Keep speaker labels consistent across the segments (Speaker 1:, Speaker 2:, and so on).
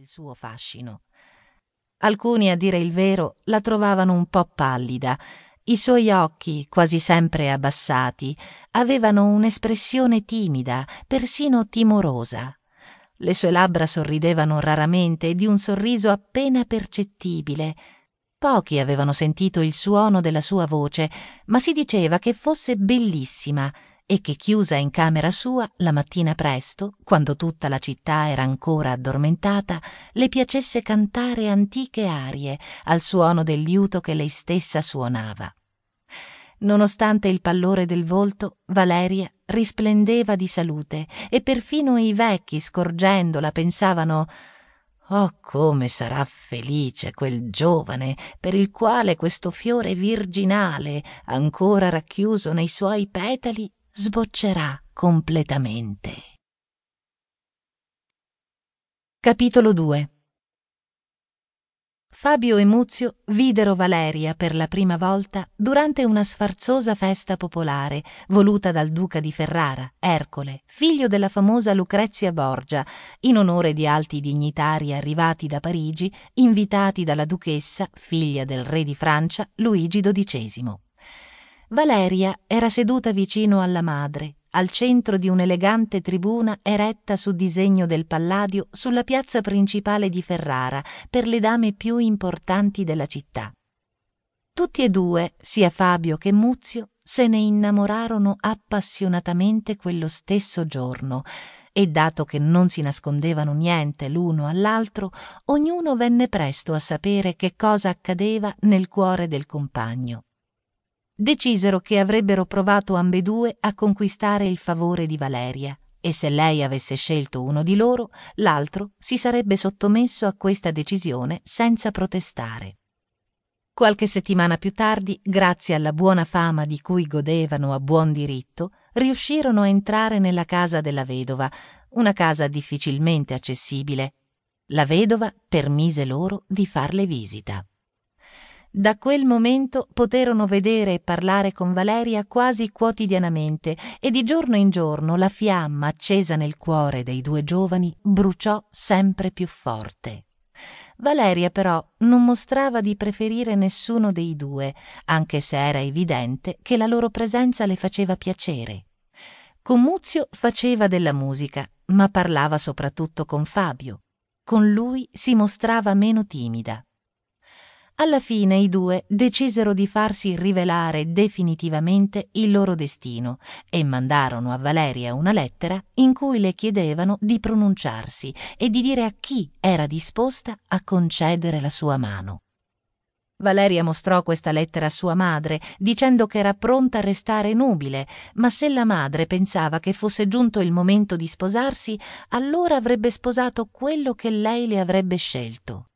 Speaker 1: il suo fascino. Alcuni, a dire il vero, la trovavano un po' pallida. I suoi occhi, quasi sempre abbassati, avevano un'espressione timida, persino timorosa. Le sue labbra sorridevano raramente di un sorriso appena percettibile. Pochi avevano sentito il suono della sua voce, ma si diceva che fosse bellissima e che chiusa in camera sua la mattina presto, quando tutta la città era ancora addormentata, le piacesse cantare antiche arie al suono del liuto che lei stessa suonava. Nonostante il pallore del volto, Valeria risplendeva di salute e perfino i vecchi, scorgendola, pensavano Oh, come sarà felice quel giovane per il quale questo fiore virginale, ancora racchiuso nei suoi petali, sboccerà completamente. Capitolo 2 Fabio e Muzio videro Valeria per la prima volta durante una sfarzosa festa popolare voluta dal duca di Ferrara, Ercole, figlio della famosa Lucrezia Borgia, in onore di alti dignitari arrivati da Parigi, invitati dalla duchessa, figlia del re di Francia, Luigi XII. Valeria era seduta vicino alla madre, al centro di un'elegante tribuna eretta su disegno del Palladio sulla piazza principale di Ferrara per le dame più importanti della città. Tutti e due, sia Fabio che Muzio, se ne innamorarono appassionatamente quello stesso giorno e dato che non si nascondevano niente l'uno all'altro, ognuno venne presto a sapere che cosa accadeva nel cuore del compagno decisero che avrebbero provato ambedue a conquistare il favore di Valeria e se lei avesse scelto uno di loro, l'altro si sarebbe sottomesso a questa decisione senza protestare. Qualche settimana più tardi, grazie alla buona fama di cui godevano a buon diritto, riuscirono a entrare nella casa della vedova, una casa difficilmente accessibile. La vedova permise loro di farle visita. Da quel momento poterono vedere e parlare con Valeria quasi quotidianamente e di giorno in giorno la fiamma accesa nel cuore dei due giovani bruciò sempre più forte. Valeria però non mostrava di preferire nessuno dei due, anche se era evidente che la loro presenza le faceva piacere. Con Muzio faceva della musica, ma parlava soprattutto con Fabio. Con lui si mostrava meno timida. Alla fine i due decisero di farsi rivelare definitivamente il loro destino e mandarono a Valeria una lettera in cui le chiedevano di pronunciarsi e di dire a chi era disposta a concedere la sua mano. Valeria mostrò questa lettera a sua madre, dicendo che era pronta a restare nubile, ma se la madre pensava che fosse giunto il momento di sposarsi, allora avrebbe sposato quello che lei le avrebbe scelto.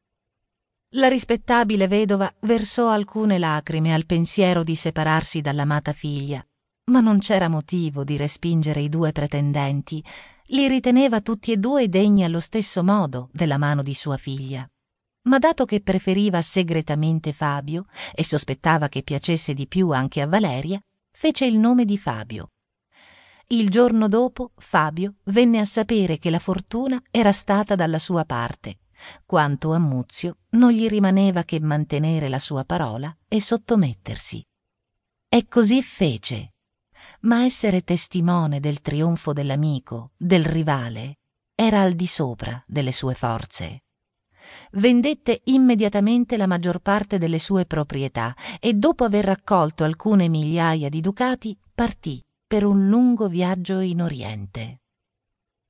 Speaker 1: La rispettabile vedova versò alcune lacrime al pensiero di separarsi dall'amata figlia, ma non c'era motivo di respingere i due pretendenti, li riteneva tutti e due degni allo stesso modo della mano di sua figlia. Ma dato che preferiva segretamente Fabio e sospettava che piacesse di più anche a Valeria, fece il nome di Fabio. Il giorno dopo Fabio venne a sapere che la fortuna era stata dalla sua parte quanto a Muzio non gli rimaneva che mantenere la sua parola e sottomettersi. E così fece. Ma essere testimone del trionfo dell'amico, del rivale, era al di sopra delle sue forze. Vendette immediatamente la maggior parte delle sue proprietà e dopo aver raccolto alcune migliaia di ducati partì per un lungo viaggio in Oriente.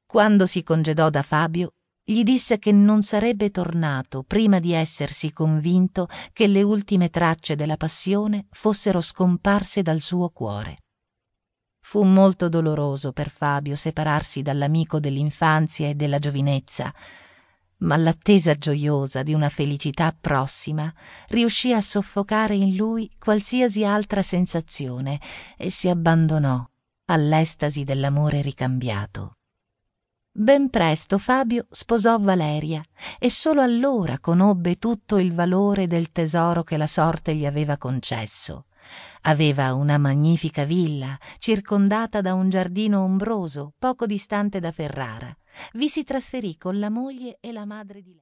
Speaker 1: Quando si congedò da Fabio, gli disse che non sarebbe tornato prima di essersi convinto che le ultime tracce della passione fossero scomparse dal suo cuore. Fu molto doloroso per Fabio separarsi dall'amico dell'infanzia e della giovinezza, ma l'attesa gioiosa di una felicità prossima riuscì a soffocare in lui qualsiasi altra sensazione e si abbandonò all'estasi dell'amore ricambiato. Ben presto Fabio sposò Valeria e solo allora conobbe tutto il valore del tesoro che la sorte gli aveva concesso. Aveva una magnifica villa, circondata da un giardino ombroso, poco distante da Ferrara. Vi si trasferì con la moglie e la madre di lei.